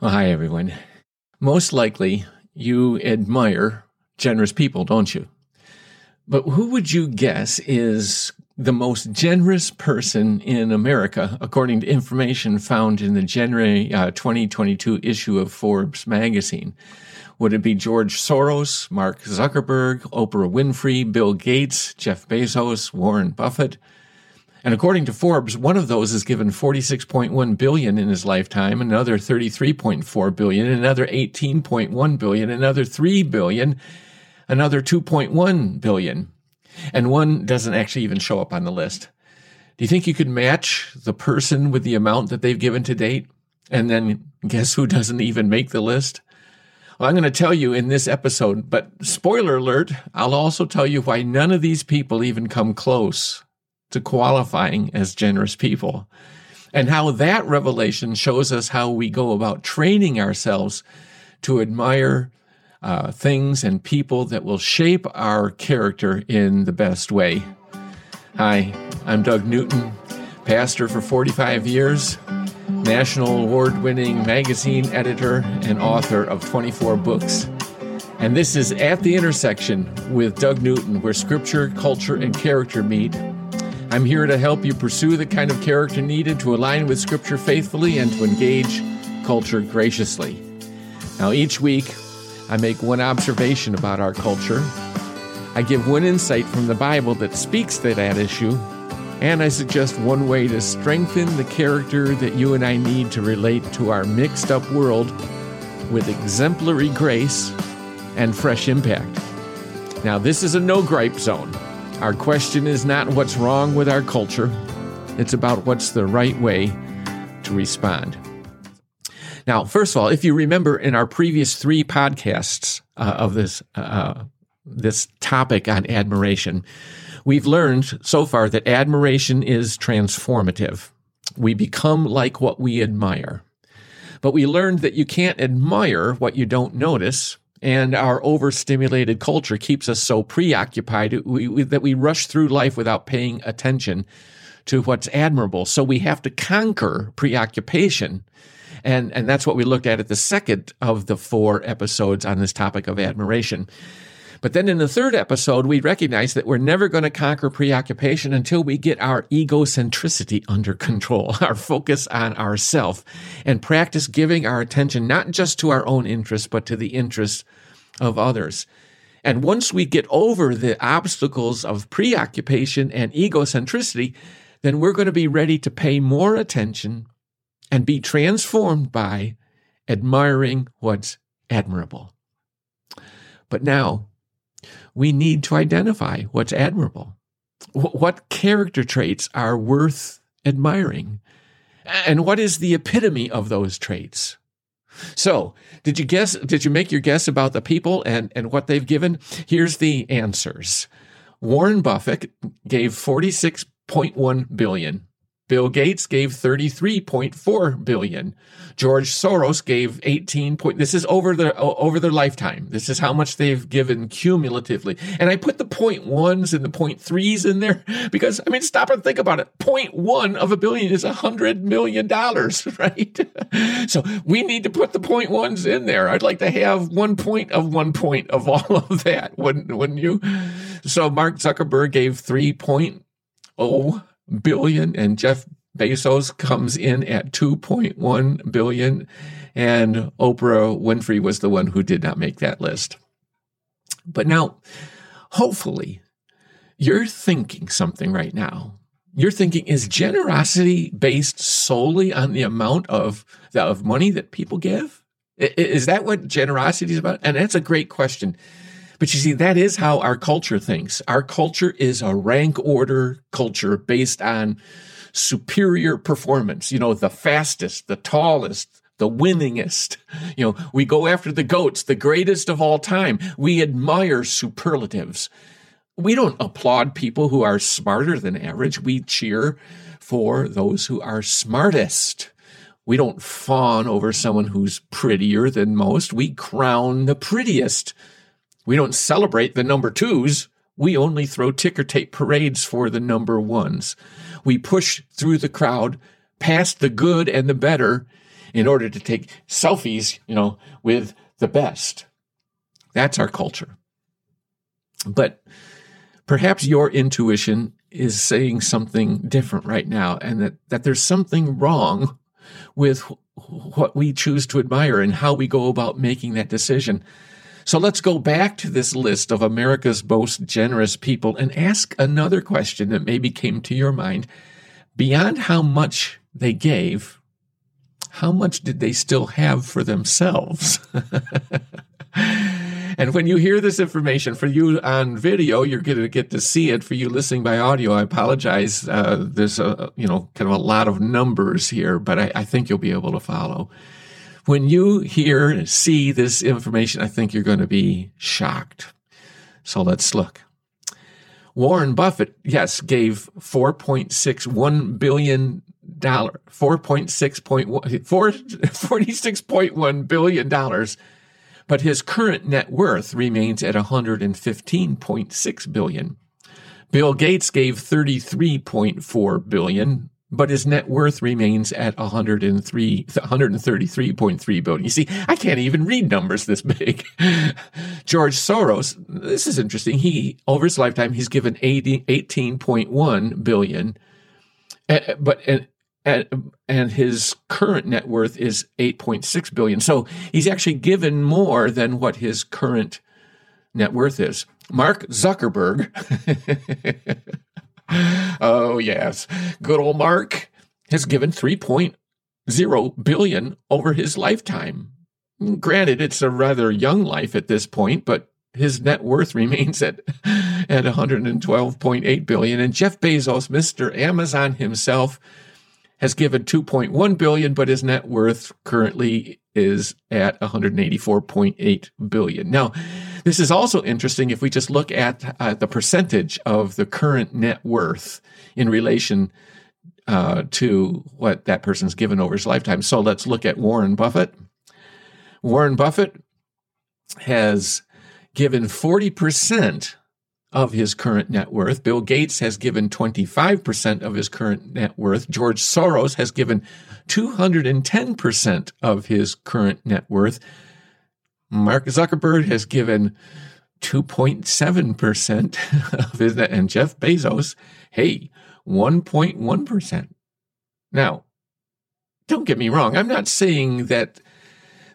Hi, everyone. Most likely you admire generous people, don't you? But who would you guess is the most generous person in America, according to information found in the January uh, 2022 issue of Forbes magazine? Would it be George Soros, Mark Zuckerberg, Oprah Winfrey, Bill Gates, Jeff Bezos, Warren Buffett? And according to Forbes, one of those is given 46.1 billion in his lifetime, another 33.4 billion, another 18.1 billion, another 3 billion, another 2.1 billion. And one doesn't actually even show up on the list. Do you think you could match the person with the amount that they've given to date? And then guess who doesn't even make the list? Well, I'm going to tell you in this episode, but spoiler alert, I'll also tell you why none of these people even come close to qualifying as generous people. And how that revelation shows us how we go about training ourselves to admire uh, things and people that will shape our character in the best way. Hi, I'm Doug Newton, pastor for 45 years, national award winning magazine editor, and author of 24 books. And this is At the Intersection with Doug Newton, where scripture, culture, and character meet I'm here to help you pursue the kind of character needed to align with Scripture faithfully and to engage culture graciously. Now, each week, I make one observation about our culture. I give one insight from the Bible that speaks to that issue, and I suggest one way to strengthen the character that you and I need to relate to our mixed up world with exemplary grace and fresh impact. Now, this is a no gripe zone. Our question is not what's wrong with our culture, it's about what's the right way to respond. Now, first of all, if you remember in our previous three podcasts uh, of this uh, this topic on admiration, we've learned so far that admiration is transformative. We become like what we admire. But we learned that you can't admire what you don't notice, and our overstimulated culture keeps us so preoccupied we, we, that we rush through life without paying attention to what's admirable. So we have to conquer preoccupation. And, and that's what we looked at at the second of the four episodes on this topic of admiration. But then in the third episode, we recognize that we're never going to conquer preoccupation until we get our egocentricity under control, our focus on ourself, and practice giving our attention not just to our own interests, but to the interests of others. And once we get over the obstacles of preoccupation and egocentricity, then we're going to be ready to pay more attention and be transformed by admiring what's admirable. But now, we need to identify what's admirable. What character traits are worth admiring? And what is the epitome of those traits? So, did you guess, did you make your guess about the people and, and what they've given? Here's the answers. Warren Buffett gave 46.1 billion Bill Gates gave 33.4 billion. George Soros gave 18 point. This is over their over their lifetime. This is how much they've given cumulatively. And I put the point ones and the point threes in there because I mean, stop and think about it. Point one of a billion is a hundred million dollars, right? so we need to put the point ones in there. I'd like to have one point of one point of all of that, wouldn't wouldn't you? So Mark Zuckerberg gave three point oh billion and Jeff Bezos comes in at 2.1 billion and Oprah Winfrey was the one who did not make that list. But now, hopefully, you're thinking something right now. You're thinking, is generosity based solely on the amount of, of money that people give? Is that what generosity is about? And that's a great question. But you see, that is how our culture thinks. Our culture is a rank order culture based on superior performance, you know, the fastest, the tallest, the winningest. You know, we go after the goats, the greatest of all time. We admire superlatives. We don't applaud people who are smarter than average. We cheer for those who are smartest. We don't fawn over someone who's prettier than most. We crown the prettiest. We don't celebrate the number twos. We only throw ticker tape parades for the number ones. We push through the crowd, past the good and the better, in order to take selfies, you know, with the best. That's our culture. But perhaps your intuition is saying something different right now and that, that there's something wrong with what we choose to admire and how we go about making that decision. So let's go back to this list of America's most generous people and ask another question that maybe came to your mind. Beyond how much they gave, how much did they still have for themselves? And when you hear this information for you on video, you're going to get to see it. For you listening by audio, I apologize. Uh, there's a you know kind of a lot of numbers here, but I, I think you'll be able to follow. When you hear see this information, I think you're going to be shocked. So let's look. Warren Buffett, yes, gave 4.61 billion dollar 4.6.1 46.1 billion dollars but his current net worth remains at 115.6 billion. Bill Gates gave 33.4 billion, but his net worth remains at 103 133.3 billion. You see, I can't even read numbers this big. George Soros, this is interesting. He over his lifetime he's given 80, 18.1 billion. But and, and his current net worth is 8.6 billion. So he's actually given more than what his current net worth is. Mark Zuckerberg. oh yes, good old Mark has given 3.0 billion over his lifetime. Granted, it's a rather young life at this point, but his net worth remains at at 112.8 billion. And Jeff Bezos, Mr. Amazon himself, has given 2.1 billion, but his net worth currently is at 184.8 billion. Now, this is also interesting if we just look at uh, the percentage of the current net worth in relation uh, to what that person's given over his lifetime. So let's look at Warren Buffett. Warren Buffett has given 40% of his current net worth. Bill Gates has given 25% of his current net worth. George Soros has given 210% of his current net worth. Mark Zuckerberg has given 2.7% of his net, and Jeff Bezos, hey, 1.1%. Now, don't get me wrong. I'm not saying that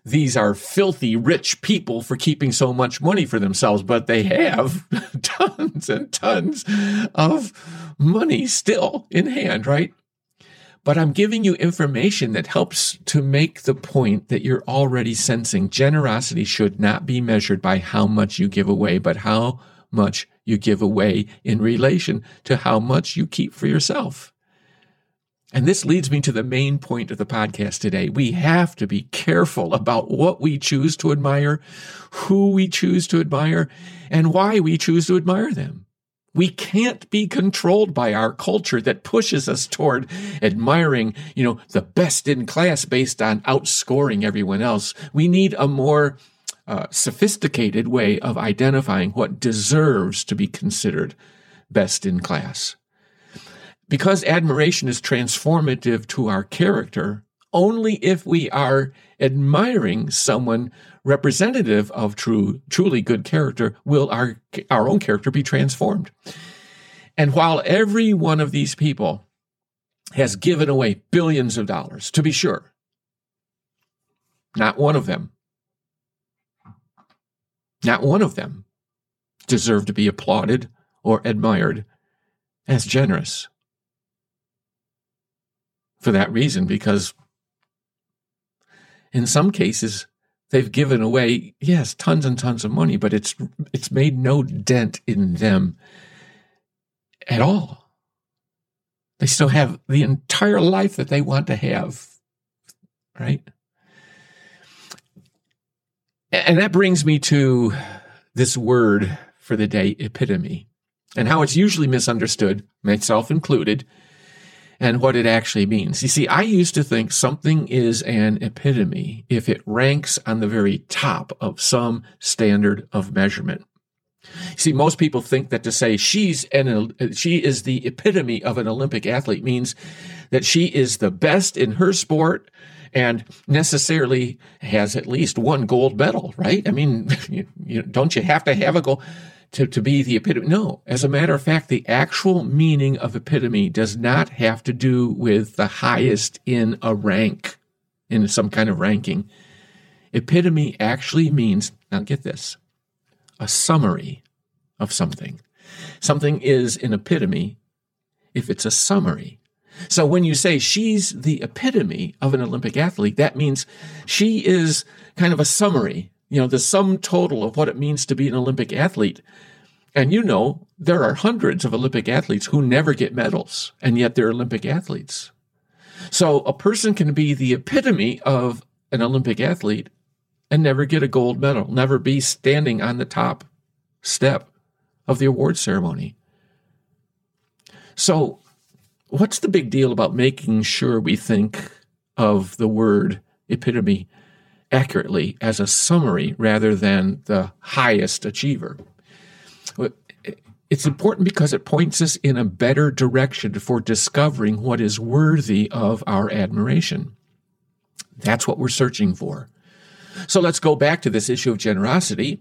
these are filthy rich people for keeping so much money for themselves, but they have tons and tons of money still in hand, right? But I'm giving you information that helps to make the point that you're already sensing. Generosity should not be measured by how much you give away, but how much you give away in relation to how much you keep for yourself. And this leads me to the main point of the podcast today. We have to be careful about what we choose to admire, who we choose to admire, and why we choose to admire them. We can't be controlled by our culture that pushes us toward admiring, you know, the best in class based on outscoring everyone else. We need a more uh, sophisticated way of identifying what deserves to be considered best in class. Because admiration is transformative to our character, only if we are admiring someone representative of true, truly good character will our, our own character be transformed. And while every one of these people has given away billions of dollars, to be sure, not one of them, not one of them deserve to be applauded or admired as generous for that reason because in some cases they've given away yes tons and tons of money but it's it's made no dent in them at all. They still have the entire life that they want to have right? And that brings me to this word for the day epitome. And how it's usually misunderstood myself included and what it actually means. You see, I used to think something is an epitome if it ranks on the very top of some standard of measurement. See, most people think that to say she's an she is the epitome of an Olympic athlete means that she is the best in her sport and necessarily has at least one gold medal, right? I mean, you, you, don't you have to have a gold to, to be the epitome? No. As a matter of fact, the actual meaning of epitome does not have to do with the highest in a rank, in some kind of ranking. Epitome actually means, now get this, a summary of something. Something is an epitome if it's a summary. So when you say she's the epitome of an Olympic athlete, that means she is kind of a summary, you know, the sum total of what it means to be an Olympic athlete. And you know, there are hundreds of Olympic athletes who never get medals, and yet they're Olympic athletes. So a person can be the epitome of an Olympic athlete and never get a gold medal, never be standing on the top step of the award ceremony. So what's the big deal about making sure we think of the word epitome accurately as a summary rather than the highest achiever? It's important because it points us in a better direction for discovering what is worthy of our admiration. That's what we're searching for. So let's go back to this issue of generosity.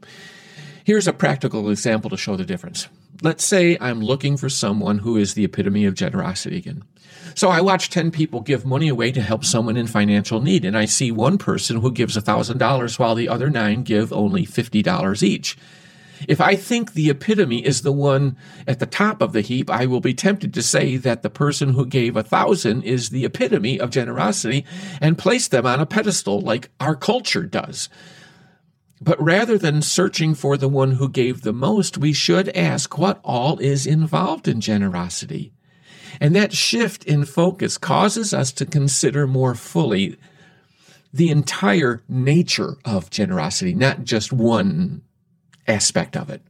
Here's a practical example to show the difference let's say I'm looking for someone who is the epitome of generosity again. So I watch 10 people give money away to help someone in financial need, and I see one person who gives $1,000 while the other nine give only $50 each. If I think the epitome is the one at the top of the heap, I will be tempted to say that the person who gave a thousand is the epitome of generosity and place them on a pedestal like our culture does. But rather than searching for the one who gave the most, we should ask what all is involved in generosity. And that shift in focus causes us to consider more fully the entire nature of generosity, not just one aspect of it.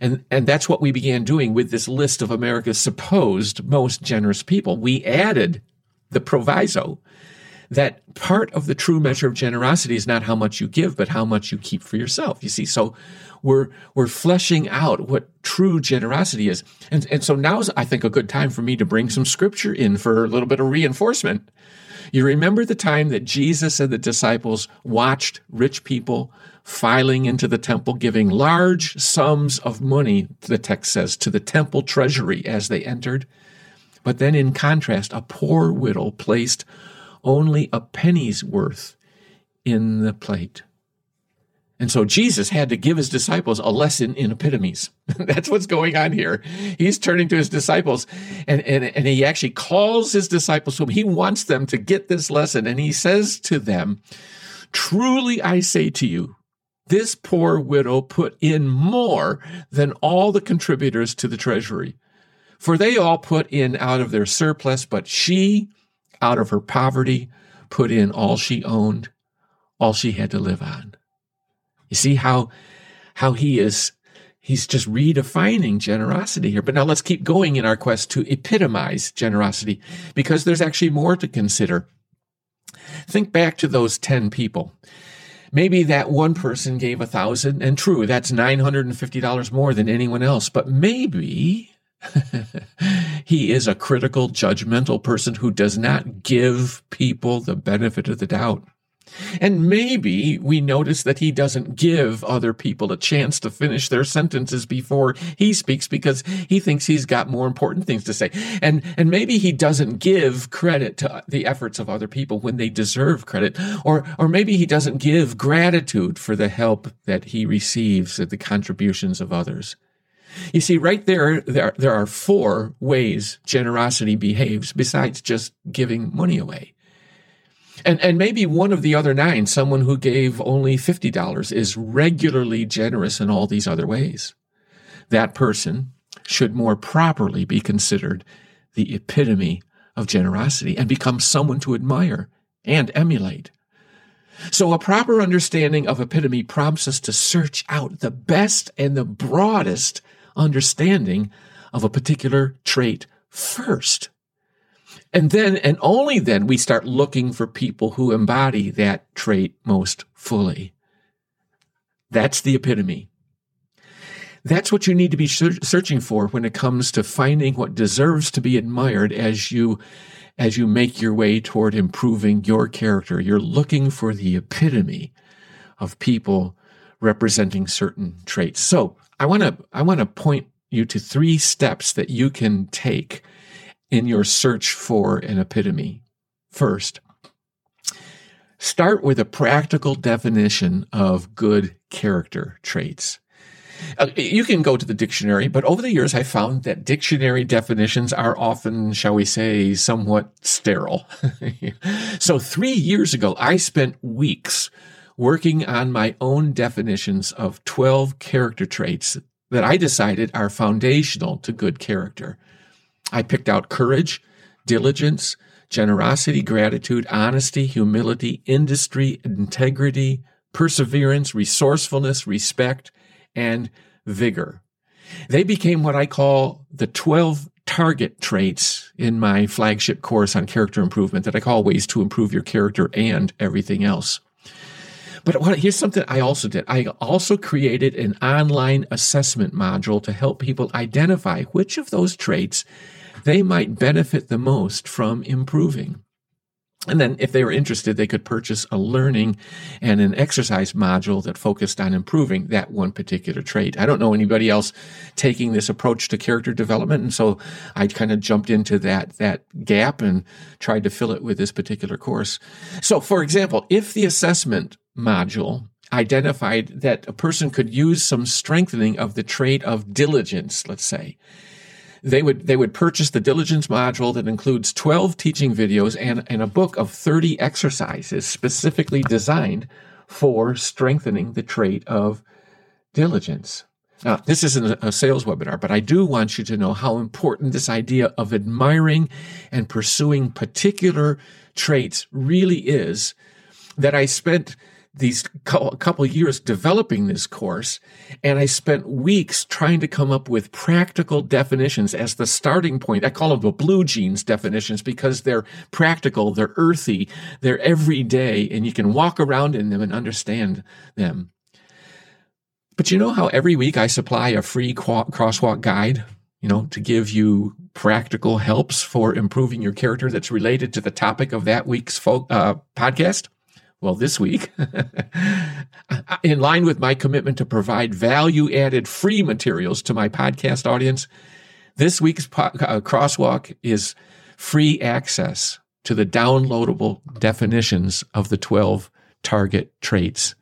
And, and that's what we began doing with this list of America's supposed most generous people. We added the proviso that part of the true measure of generosity is not how much you give, but how much you keep for yourself. You see, so we're we're fleshing out what true generosity is. And and so now's I think a good time for me to bring some scripture in for a little bit of reinforcement. You remember the time that Jesus and the disciples watched rich people filing into the temple, giving large sums of money, the text says, to the temple treasury as they entered. But then, in contrast, a poor widow placed only a penny's worth in the plate. And so Jesus had to give his disciples a lesson in epitomes. That's what's going on here. He's turning to his disciples and, and, and he actually calls his disciples him. He wants them to get this lesson. And he says to them, Truly I say to you, this poor widow put in more than all the contributors to the treasury. For they all put in out of their surplus, but she out of her poverty, put in all she owned, all she had to live on. You see how, how he is, he's just redefining generosity here. But now let's keep going in our quest to epitomize generosity because there's actually more to consider. Think back to those 10 people. Maybe that one person gave a thousand, and true, that's $950 more than anyone else. But maybe he is a critical, judgmental person who does not give people the benefit of the doubt. And maybe we notice that he doesn't give other people a chance to finish their sentences before he speaks because he thinks he's got more important things to say. And, and maybe he doesn't give credit to the efforts of other people when they deserve credit. Or, or maybe he doesn't give gratitude for the help that he receives at the contributions of others. You see, right there, there, there are four ways generosity behaves besides just giving money away. And, and maybe one of the other nine, someone who gave only $50, is regularly generous in all these other ways. That person should more properly be considered the epitome of generosity and become someone to admire and emulate. So, a proper understanding of epitome prompts us to search out the best and the broadest understanding of a particular trait first. And then, and only then, we start looking for people who embody that trait most fully. That's the epitome. That's what you need to be searching for when it comes to finding what deserves to be admired as you as you make your way toward improving your character. You're looking for the epitome of people representing certain traits. So I want to, I want to point you to three steps that you can take in your search for an epitome. First, start with a practical definition of good character traits. Uh, you can go to the dictionary, but over the years, I found that dictionary definitions are often, shall we say, somewhat sterile. so three years ago, I spent weeks working on my own definitions of 12 character traits that I decided are foundational to good character. I picked out courage, diligence, generosity, gratitude, honesty, humility, industry, integrity, perseverance, resourcefulness, respect, and vigor. They became what I call the 12 target traits in my flagship course on character improvement that I call ways to improve your character and everything else. But what, here's something I also did. I also created an online assessment module to help people identify which of those traits they might benefit the most from improving. And then, if they were interested, they could purchase a learning and an exercise module that focused on improving that one particular trait. I don't know anybody else taking this approach to character development. And so I kind of jumped into that, that gap and tried to fill it with this particular course. So, for example, if the assessment module identified that a person could use some strengthening of the trait of diligence, let's say, they would they would purchase the diligence module that includes 12 teaching videos and, and a book of 30 exercises specifically designed for strengthening the trait of diligence. Now, this isn't a sales webinar, but I do want you to know how important this idea of admiring and pursuing particular traits really is that I spent these couple years developing this course and I spent weeks trying to come up with practical definitions as the starting point. I call them the blue jeans definitions because they're practical, they're earthy, they're everyday, and you can walk around in them and understand them. But you know how every week I supply a free crosswalk guide, you know, to give you practical helps for improving your character that's related to the topic of that week's fo- uh, podcast? Well, this week, in line with my commitment to provide value added free materials to my podcast audience, this week's po- uh, crosswalk is free access to the downloadable definitions of the 12 target traits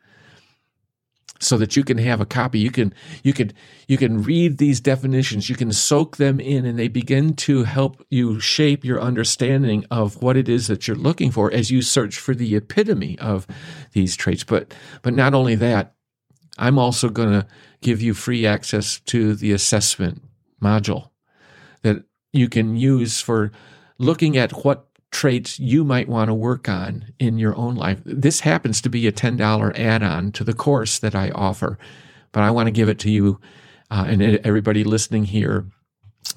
so that you can have a copy. You can you can you can read these definitions. You can soak them in and they begin to help you shape your understanding of what it is that you're looking for as you search for the epitome of these traits. But but not only that i'm also going to give you free access to the assessment module that you can use for looking at what traits you might want to work on in your own life. This happens to be a $10 add on to the course that I offer, but I want to give it to you uh, and everybody listening here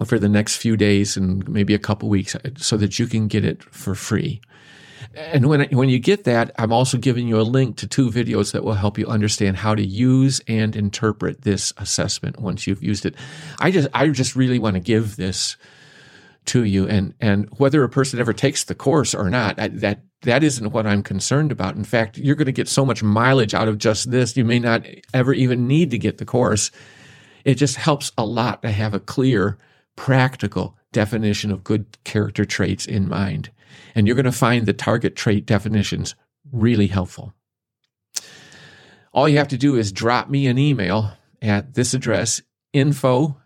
for the next few days and maybe a couple weeks so that you can get it for free. And when, when you get that, I'm also giving you a link to two videos that will help you understand how to use and interpret this assessment once you've used it. I just, I just really want to give this to you and and whether a person ever takes the course or not I, that that isn't what I'm concerned about. In fact you're going to get so much mileage out of just this you may not ever even need to get the course. It just helps a lot to have a clear practical definition of good character traits in mind. And you're going to find the target trait definitions really helpful. All you have to do is drop me an email at this address info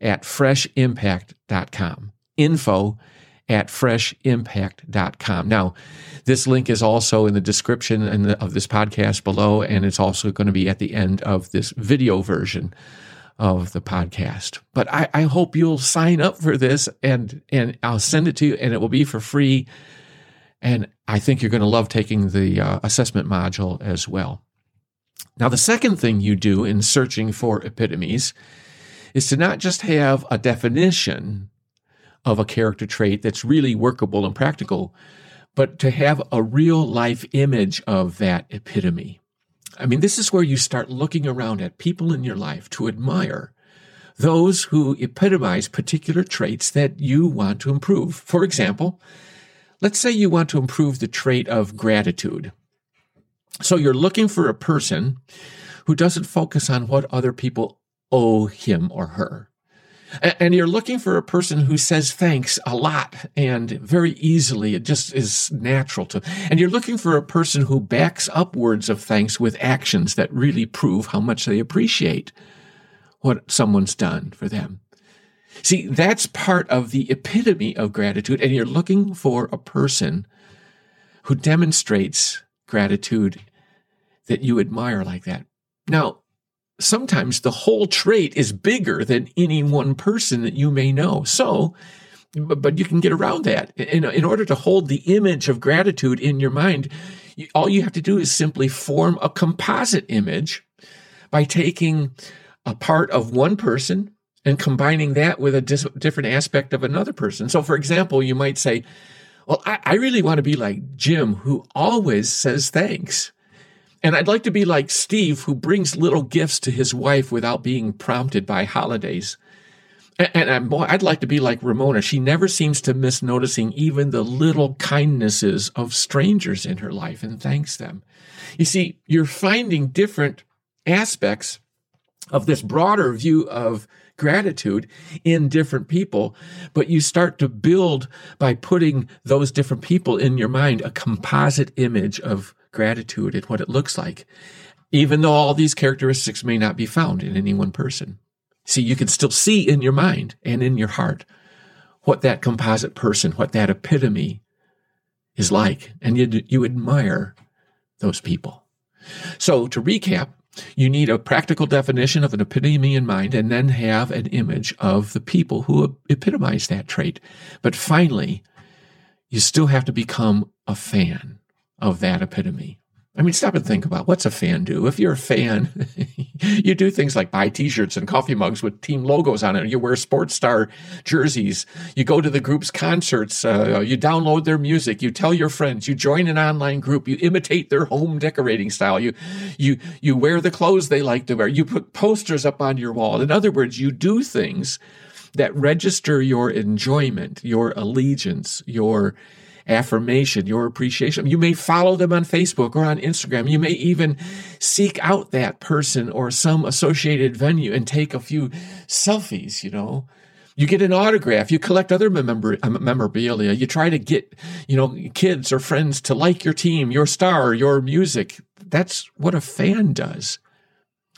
at freshimpact.com info at freshimpact.com. Now, this link is also in the description of this podcast below, and it's also going to be at the end of this video version of the podcast. But I, I hope you'll sign up for this and and I'll send it to you and it will be for free. And I think you're going to love taking the uh, assessment module as well. Now, the second thing you do in searching for epitomes is to not just have a definition of a character trait that's really workable and practical, but to have a real life image of that epitome. I mean, this is where you start looking around at people in your life to admire those who epitomize particular traits that you want to improve. For example, let's say you want to improve the trait of gratitude. So you're looking for a person who doesn't focus on what other people owe him or her. And you're looking for a person who says thanks a lot and very easily. It just is natural to. And you're looking for a person who backs up words of thanks with actions that really prove how much they appreciate what someone's done for them. See, that's part of the epitome of gratitude. And you're looking for a person who demonstrates gratitude that you admire like that. Now, sometimes the whole trait is bigger than any one person that you may know. So, but you can get around that. In, in order to hold the image of gratitude in your mind, all you have to do is simply form a composite image by taking a part of one person and combining that with a dis- different aspect of another person. So, for example, you might say, Well, I, I really want to be like Jim, who always says thanks. And I'd like to be like Steve, who brings little gifts to his wife without being prompted by holidays. And, I'd like to be like Ramona. She never seems to miss noticing even the little kindnesses of strangers in her life and thanks them. You see, you're finding different aspects of this broader view of gratitude in different people, but you start to build by putting those different people in your mind a composite image of gratitude and what it looks like, even though all these characteristics may not be found in any one person. See, you can still see in your mind and in your heart what that composite person, what that epitome is like, and you, you admire those people. So to recap, you need a practical definition of an epitome in mind and then have an image of the people who epitomize that trait. But finally, you still have to become a fan of that epitome. I mean, stop and think about what's a fan do? If you're a fan, you do things like buy t-shirts and coffee mugs with team logos on it. You wear sports star jerseys. You go to the group's concerts. Uh, you download their music. You tell your friends. You join an online group. You imitate their home decorating style. You, you, you wear the clothes they like to wear. You put posters up on your wall. In other words, you do things that register your enjoyment, your allegiance, your affirmation, your appreciation. You may follow them on Facebook or on Instagram. You may even seek out that person or some associated venue and take a few selfies, you know. You get an autograph. You collect other memor- uh, memorabilia. You try to get, you know, kids or friends to like your team, your star, your music. That's what a fan does.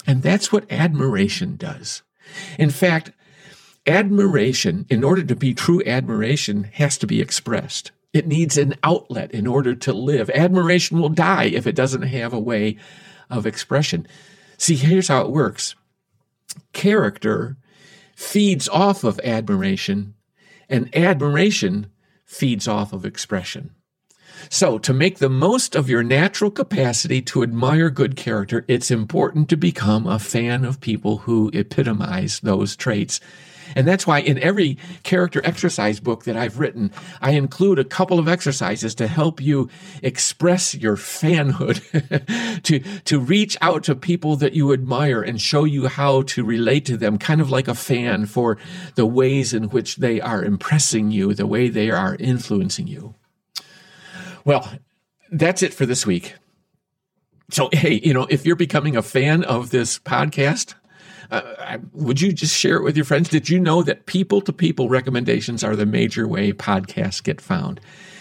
And that's what admiration does. In fact, admiration, in order to be true admiration, has to be expressed. It needs an outlet in order to live. Admiration will die if it doesn't have a way of expression. See, here's how it works character feeds off of admiration, and admiration feeds off of expression. So, to make the most of your natural capacity to admire good character, it's important to become a fan of people who epitomize those traits and that's why in every character exercise book that I've written, I include a couple of exercises to help you express your fanhood, to, to reach out to people that you admire and show you how to relate to them, kind of like a fan for the ways in which they are impressing you, the way they are influencing you. Well, that's it for this week. So, hey, you know, if you're becoming a fan of this podcast, uh, would you just share it with your friends? Did you know that people to people recommendations are the major way podcasts get found?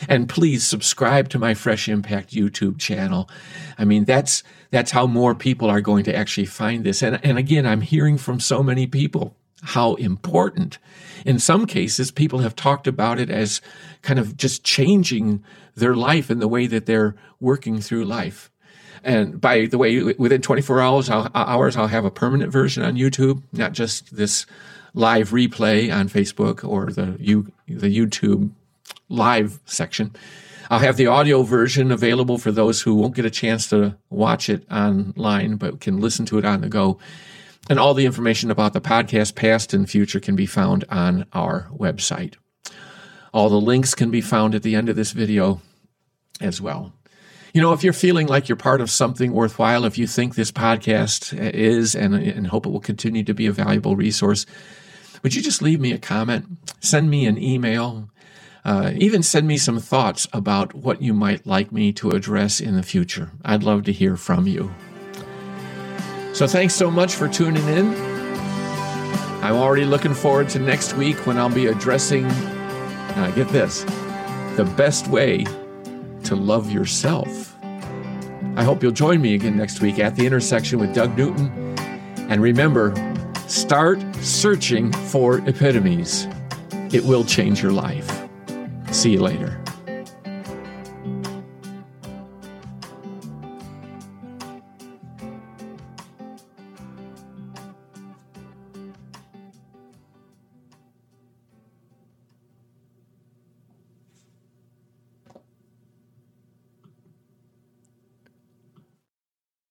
And please subscribe to my Fresh Impact YouTube channel. I mean, that's that's how more people are going to actually find this. And and again, I'm hearing from so many people how important. In some cases, people have talked about it as kind of just changing their life and the way that they're working through life. And by the way, within 24 hours, I'll, uh, hours, I'll have a permanent version on YouTube, not just this live replay on Facebook or the you the YouTube live section. I'll have the audio version available for those who won't get a chance to watch it online, but can listen to it on the go. And all the information about the podcast, past and future, can be found on our website. All the links can be found at the end of this video as well. You know, if you're feeling like you're part of something worthwhile, if you think this podcast is and, and hope it will continue to be a valuable resource, would you just leave me a comment? Send me an email. Uh, even send me some thoughts about what you might like me to address in the future. I'd love to hear from you. So, thanks so much for tuning in. I'm already looking forward to next week when I'll be addressing, uh, get this, the best way to love yourself. I hope you'll join me again next week at the intersection with Doug Newton. And remember, start searching for epitomes. It will change your life. See you later.